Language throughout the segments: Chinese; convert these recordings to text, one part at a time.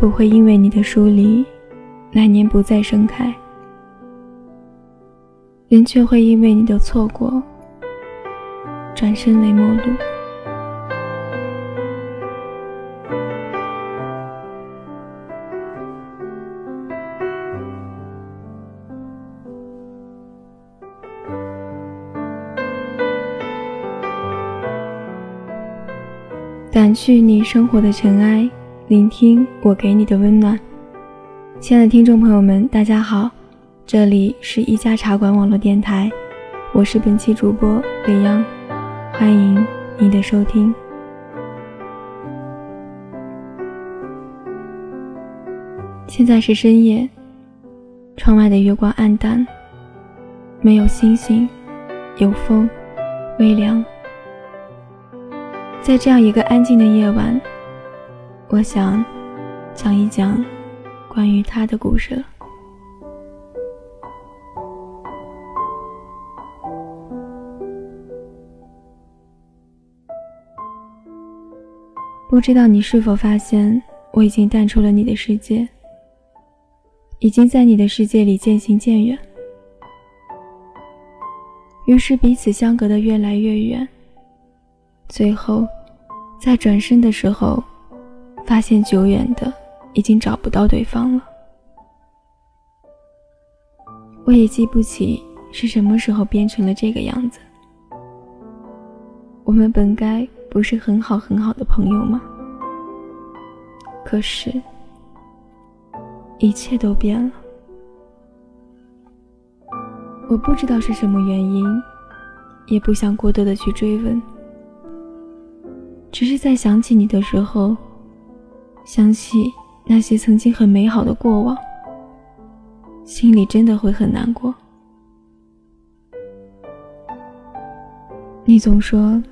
不会因为你的疏离，来年不再盛开；人却会因为你的错过，转身为陌路。掸去你生活的尘埃，聆听我给你的温暖。亲爱的听众朋友们，大家好，这里是一家茶馆网络电台，我是本期主播未央，欢迎你的收听。现在是深夜，窗外的月光暗淡，没有星星，有风，微凉。在这样一个安静的夜晚，我想讲一讲关于他的故事了。不知道你是否发现，我已经淡出了你的世界，已经在你的世界里渐行渐远，于是彼此相隔的越来越远。最后，在转身的时候，发现久远的已经找不到对方了。我也记不起是什么时候变成了这个样子。我们本该不是很好很好的朋友吗？可是，一切都变了。我不知道是什么原因，也不想过多的去追问。只是在想起你的时候，想起那些曾经很美好的过往，心里真的会很难过。你总说，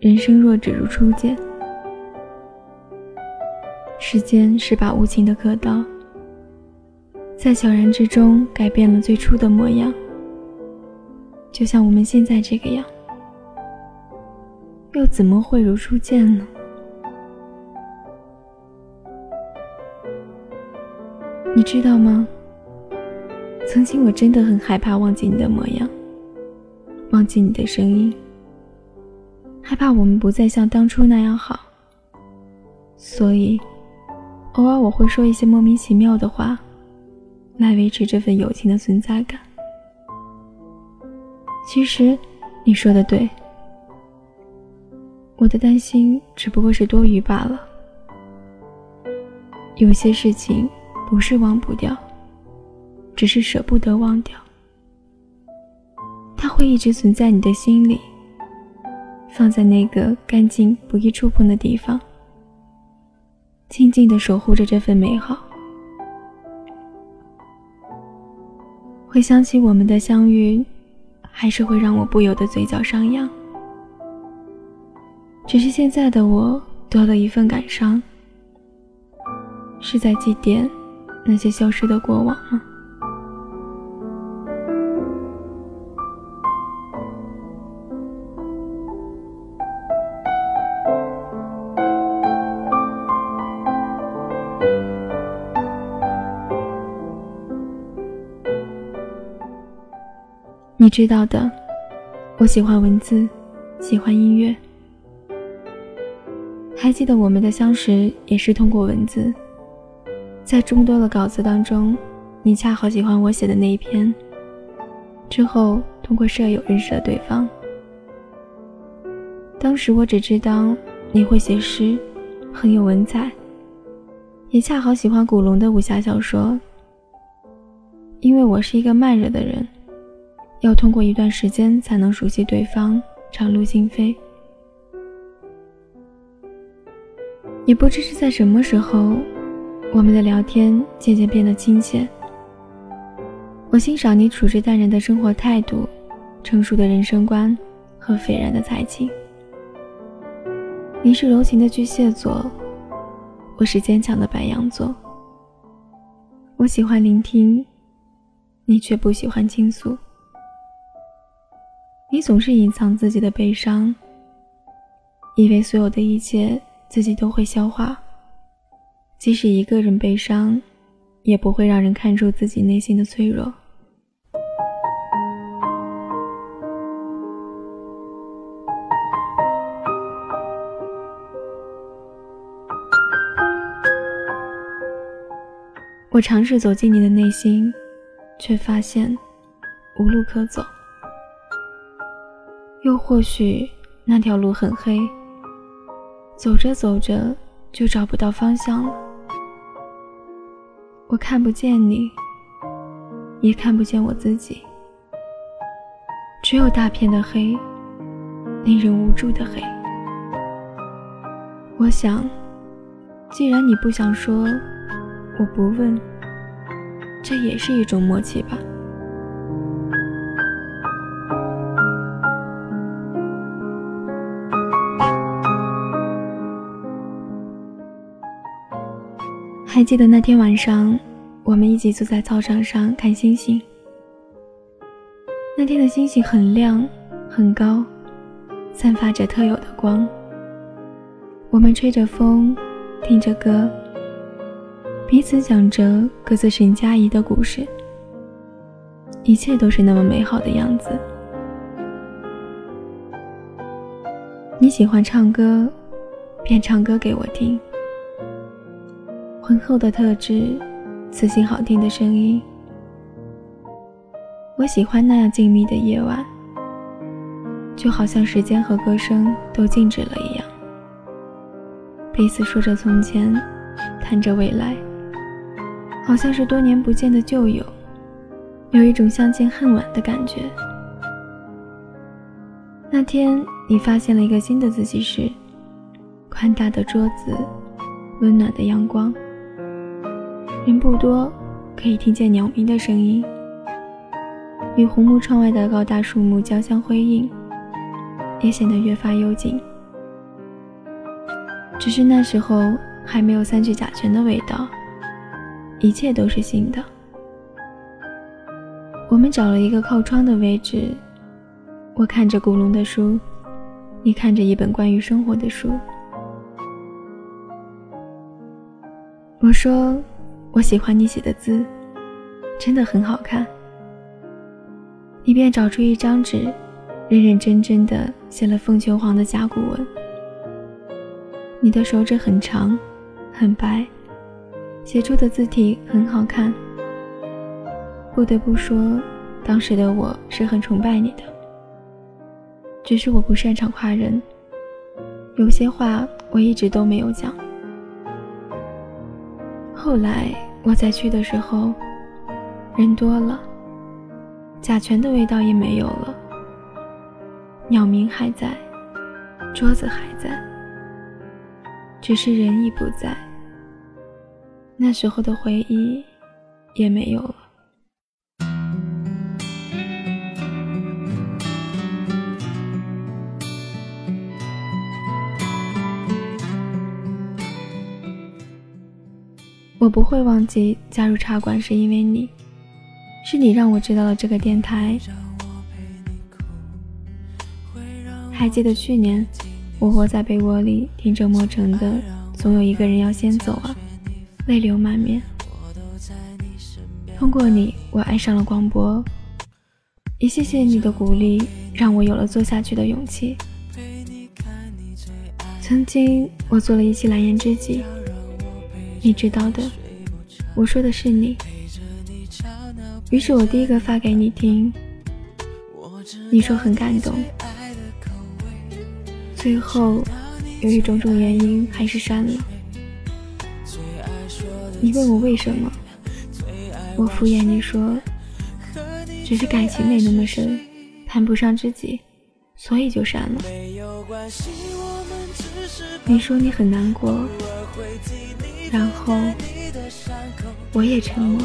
人生若只如初见，时间是把无情的刻刀，在悄然之中改变了最初的模样，就像我们现在这个样。又怎么会如初见呢？你知道吗？曾经我真的很害怕忘记你的模样，忘记你的声音，害怕我们不再像当初那样好。所以，偶尔我会说一些莫名其妙的话，来维持这份友情的存在感。其实，你说的对。我的担心只不过是多余罢了。有些事情不是忘不掉，只是舍不得忘掉。它会一直存在你的心里，放在那个干净不易触碰的地方，静静的守护着这份美好。回想起我们的相遇，还是会让我不由得嘴角上扬。只是现在的我多了一份感伤，是在祭奠那些消失的过往吗？你知道的，我喜欢文字，喜欢音乐。还记得我们的相识也是通过文字，在众多的稿子当中，你恰好喜欢我写的那一篇。之后通过舍友认识了对方。当时我只知道你会写诗，很有文采，也恰好喜欢古龙的武侠小说。因为我是一个慢热的人，要通过一段时间才能熟悉对方，敞露心扉。也不知是在什么时候，我们的聊天渐渐变得亲切。我欣赏你处之淡然的生活态度，成熟的人生观和斐然的才情。你是柔情的巨蟹座，我是坚强的白羊座。我喜欢聆听，你却不喜欢倾诉。你总是隐藏自己的悲伤，以为所有的一切。自己都会消化，即使一个人悲伤，也不会让人看出自己内心的脆弱。我尝试走进你的内心，却发现无路可走。又或许那条路很黑，走着走着就找不到方向了。我看不见你，也看不见我自己，只有大片的黑，令人无助的黑。我想，既然你不想说。我不问，这也是一种默契吧。还记得那天晚上，我们一起坐在操场上看星星。那天的星星很亮，很高，散发着特有的光。我们吹着风，听着歌。彼此讲着各自沈佳宜的故事，一切都是那么美好的样子。你喜欢唱歌，便唱歌给我听。浑厚的特质，磁性好听的声音。我喜欢那样静谧的夜晚，就好像时间和歌声都静止了一样。彼此说着从前，谈着未来。好像是多年不见的旧友，有一种相见恨晚的感觉。那天你发现了一个新的自习室，宽大的桌子，温暖的阳光，人不多，可以听见鸟鸣的声音，与红木窗外的高大树木交相辉映，也显得越发幽静。只是那时候还没有三聚甲醛的味道。一切都是新的。我们找了一个靠窗的位置，我看着古龙的书，你看着一本关于生活的书。我说我喜欢你写的字，真的很好看。你便找出一张纸，认认真真的写了凤求凰的甲骨文。你的手指很长，很白。写出的字体很好看，不得不说，当时的我是很崇拜你的。只是我不擅长夸人，有些话我一直都没有讲。后来我再去的时候，人多了，甲醛的味道也没有了，鸟鸣还在，桌子还在，只是人已不在。那时候的回忆也没有了。我不会忘记加入茶馆是因为你，是你让我知道了这个电台。还记得去年，我窝在被窝里听着莫城的《总有一个人要先走啊》。泪流满面。通过你，我爱上了广播。也谢谢你的鼓励，让我有了做下去的勇气。曾经我做了一期蓝颜知己，你知道的，我说的是你。于是我第一个发给你听，你说很感动。最后，由于种种原因，还是删了。你问我为什么，我敷衍你说，只是感情没那么深，谈不上知己，所以就删了。你说你很难过，然后我也沉默。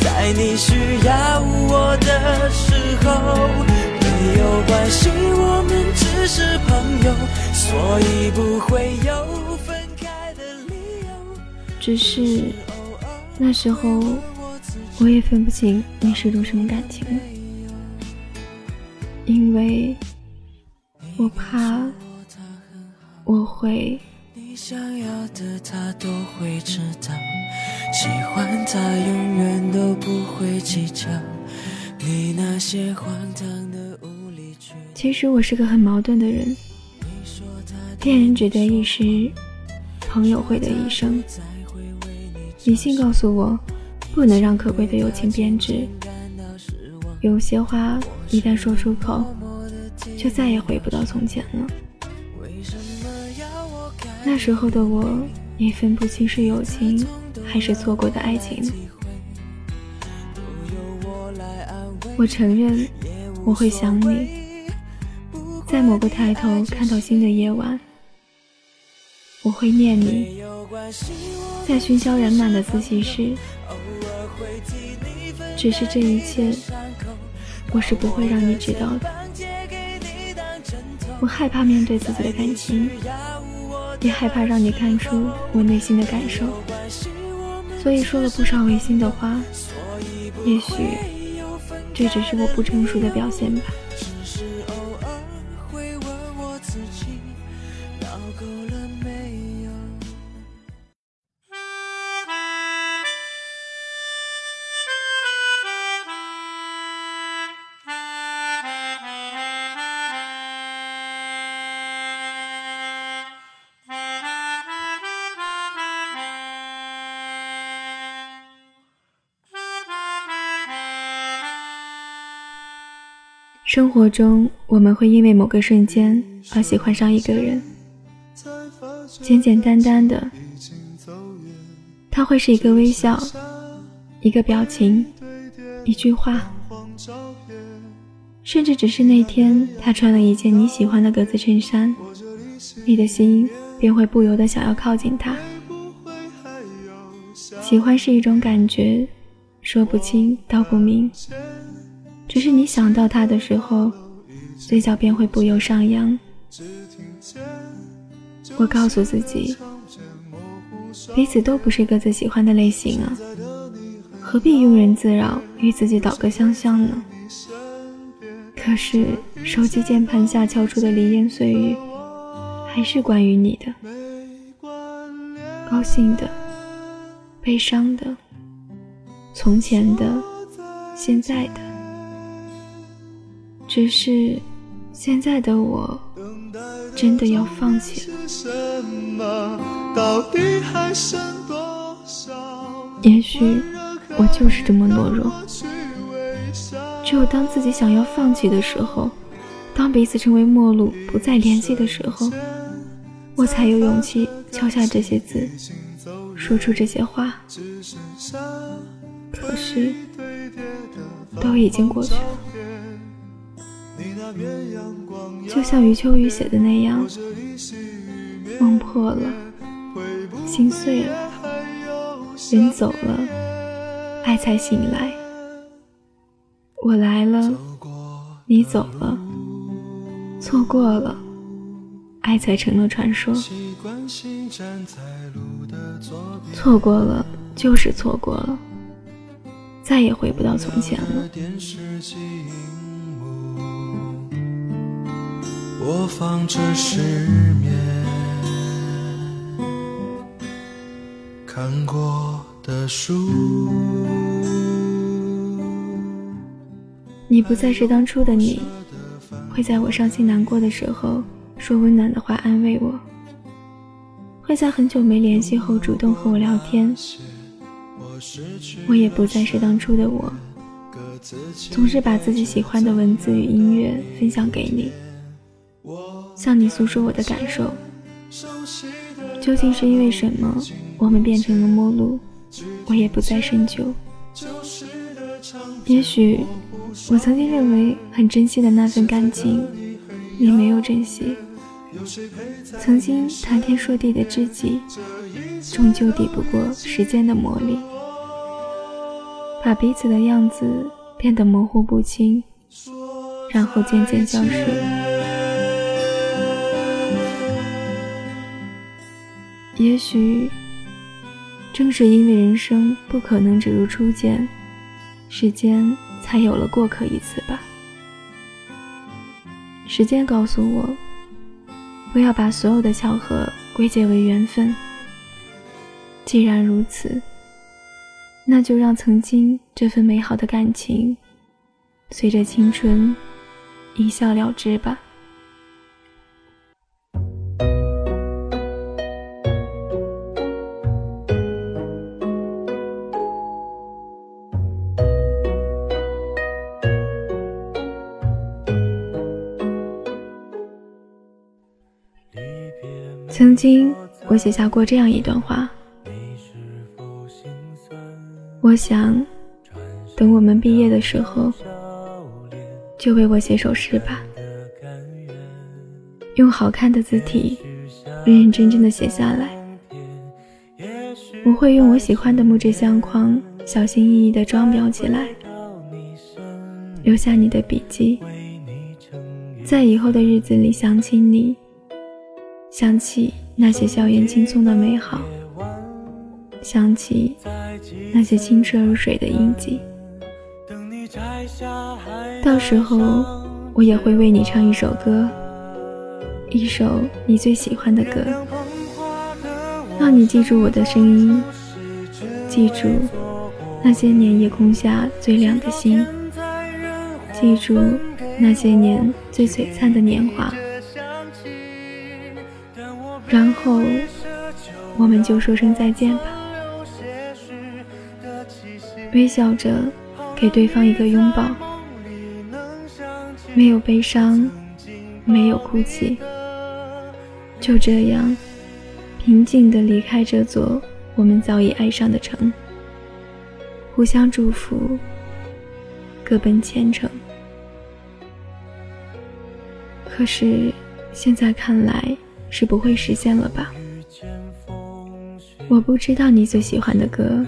在你需要我的时候。没有关系，我们只是朋友，所以不会有分开的理由。只是那时候，我也分不清你是种什么感情，因为我怕，我会。你想要的他都会知道，喜欢他永远都不会计较。你那些荒唐的无理取闹。其实我是个很矛盾的人，恋人只得一时，朋友会得一生。理性告诉我，不能让可贵的友情变质。有些话一旦说出口，就再也回不到从前了。那时候的我也分不清是友情还是错过的爱情。我承认我会想你，在某个抬头看到星的夜晚，我会念你，在喧嚣人满的自习室。只是这一切，我是不会让你知道的。我害怕面对自己的感情。也害怕让你看出我内心的感受，所以说了不少违心的话。也许这只是我不成熟的表现吧。生活中，我们会因为某个瞬间而喜欢上一个人，简简单单的，他会是一个微笑，一个表情，一句话，甚至只是那天他穿了一件你喜欢的格子衬衫，你的心便会不由得想要靠近他。喜欢是一种感觉，说不清道不明。只是你想到他的时候，嘴角便会不由上扬。我告诉自己，彼此都不是各自喜欢的类型啊，何必庸人自扰，与自己倒戈相向呢？可是手机键盘下敲出的梨言碎语，还是关于你的，高兴的，悲伤的，从前的，现在的。只是，现在的我真的要放弃了。也许我就是这么懦弱。只有当自己想要放弃的时候，当彼此成为陌路不再联系的时候，我才有勇气敲下这些字，说出这些话。可是，都已经过去了。就像余秋雨写的那样，梦破了，心碎了，人走了，爱才醒来。我来了，你走了，错过了，爱才成了传说。错过了就是错过了，再也回不到从前了。播放着失眠看过的书。你不再是当初的你，会在我伤心难过的时候说温暖的话安慰我，会在很久没联系后主动和我聊天。我也不再是当初的我，总是把自己喜欢的文字与音乐分享给你。向你诉说我的感受，究竟是因为什么，我们变成了陌路？我也不再深究。也许我曾经认为很珍惜的那份感情，你没有珍惜。曾经谈天说地的知己，终究抵不过时间的磨砺，把彼此的样子变得模糊不清，然后渐渐消失。也许，正是因为人生不可能只如初见，时间才有了过客一词吧。时间告诉我，不要把所有的巧合归结为缘分。既然如此，那就让曾经这份美好的感情，随着青春一笑了之吧。曾经，我写下过这样一段话。我想，等我们毕业的时候，就为我写首诗吧。用好看的字体，认认真真的写下来。我会用我喜欢的木质相框，小心翼翼的装裱起来，留下你的笔记，在以后的日子里想起你，想起那些校园轻松的美好。想起那些清澈如水的印记，到时候我也会为你唱一首歌，一首你最喜欢的歌，让你记住我的声音，记住那些年夜空下最亮的星，记住那些年最璀璨的年华，然后我们就说声再见吧。微笑着给对方一个拥抱，没有悲伤，没有哭泣，就这样平静地离开这座我们早已爱上的城，互相祝福，各奔前程。可是现在看来是不会实现了吧？我不知道你最喜欢的歌。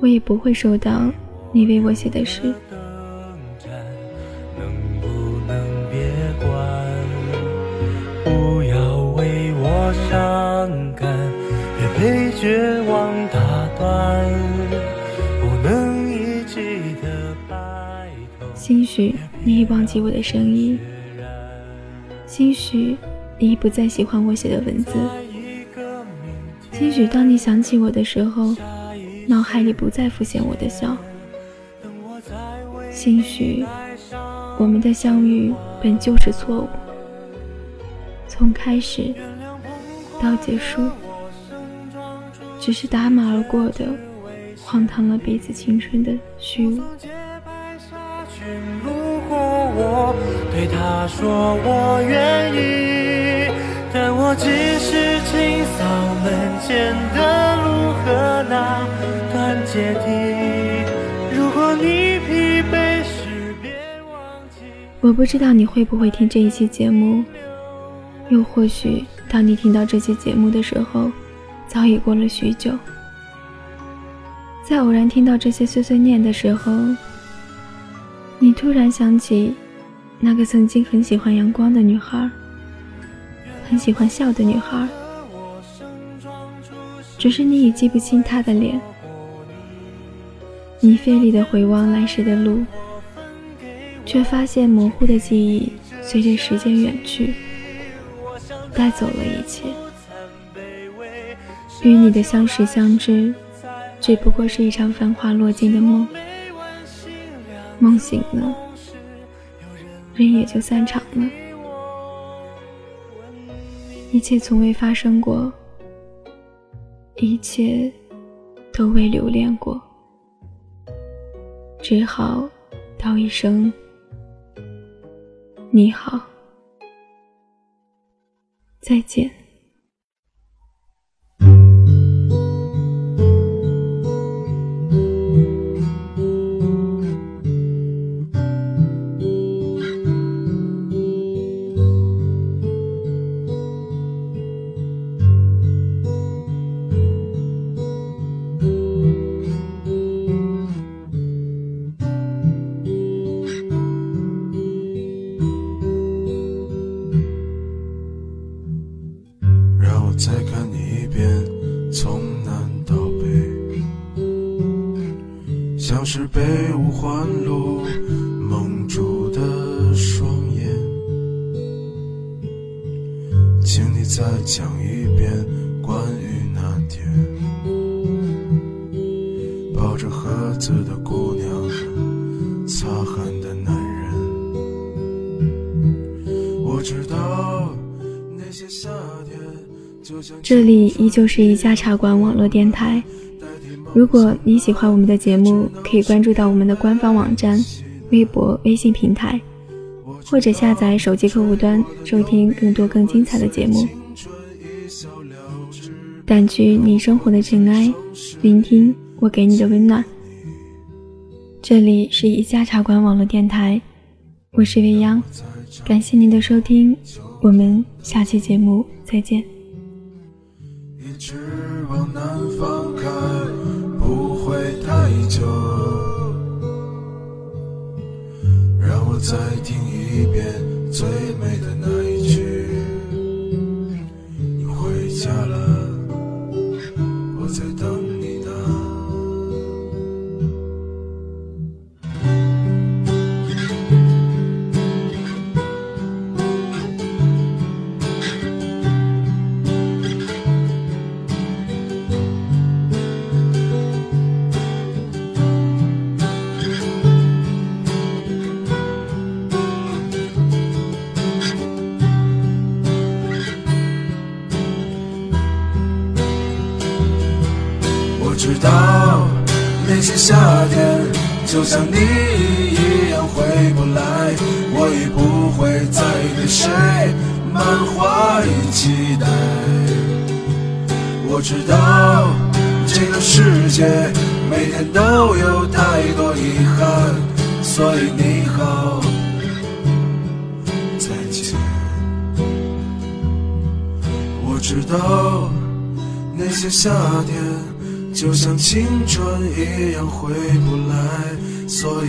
我也不会收到你为我写的诗。能不能别管？不要为我伤感，别被绝望打断。不能一起的白头。兴许你已忘记我的声音，兴许你已不再喜欢我写的文字，兴许当你想起我的时候。脑海里不再浮现我的笑，兴许我们的相遇本就是错误，从开始到结束，只是打马而过的，荒唐了彼此青春的虚无。对他说我愿意，但我只是清扫门前的路和那。我不知道你会不会听这一期节目，又或许当你听到这期节目的时候，早已过了许久。在偶然听到这些碎碎念的时候，你突然想起那个曾经很喜欢阳光的女孩，很喜欢笑的女孩，只是你已记不清她的脸。你费力的回望来时的路，却发现模糊的记忆随着时间远去，带走了一切。与你的相识相知，只不过是一场繁华落尽的梦。梦醒了，人也就散场了。一切从未发生过，一切都未留恋过。只好道一声你好，再见。一遍关于那天抱着盒子的姑娘，擦汗的男人。我知道那些夏天就像这里依旧是一家茶馆网络电台。如果你喜欢我们的节目，可以关注到我们的官方网站、微博、微信平台，或者下载手机客户端收听更多更精彩的节目。掸去你生活的尘埃，聆听我给你的温暖。这里是一家茶馆网络电台，我是未央，感谢您的收听，我们下期节目再见。一直往南方开，不会太久。让我再听一遍最美的那知道那些夏天就像你一样回不来，我已不会再对谁满怀期待。我知道这个世界每天都有太多遗憾，所以你好，再见。我知道那些夏天就像青春一样回不来，所以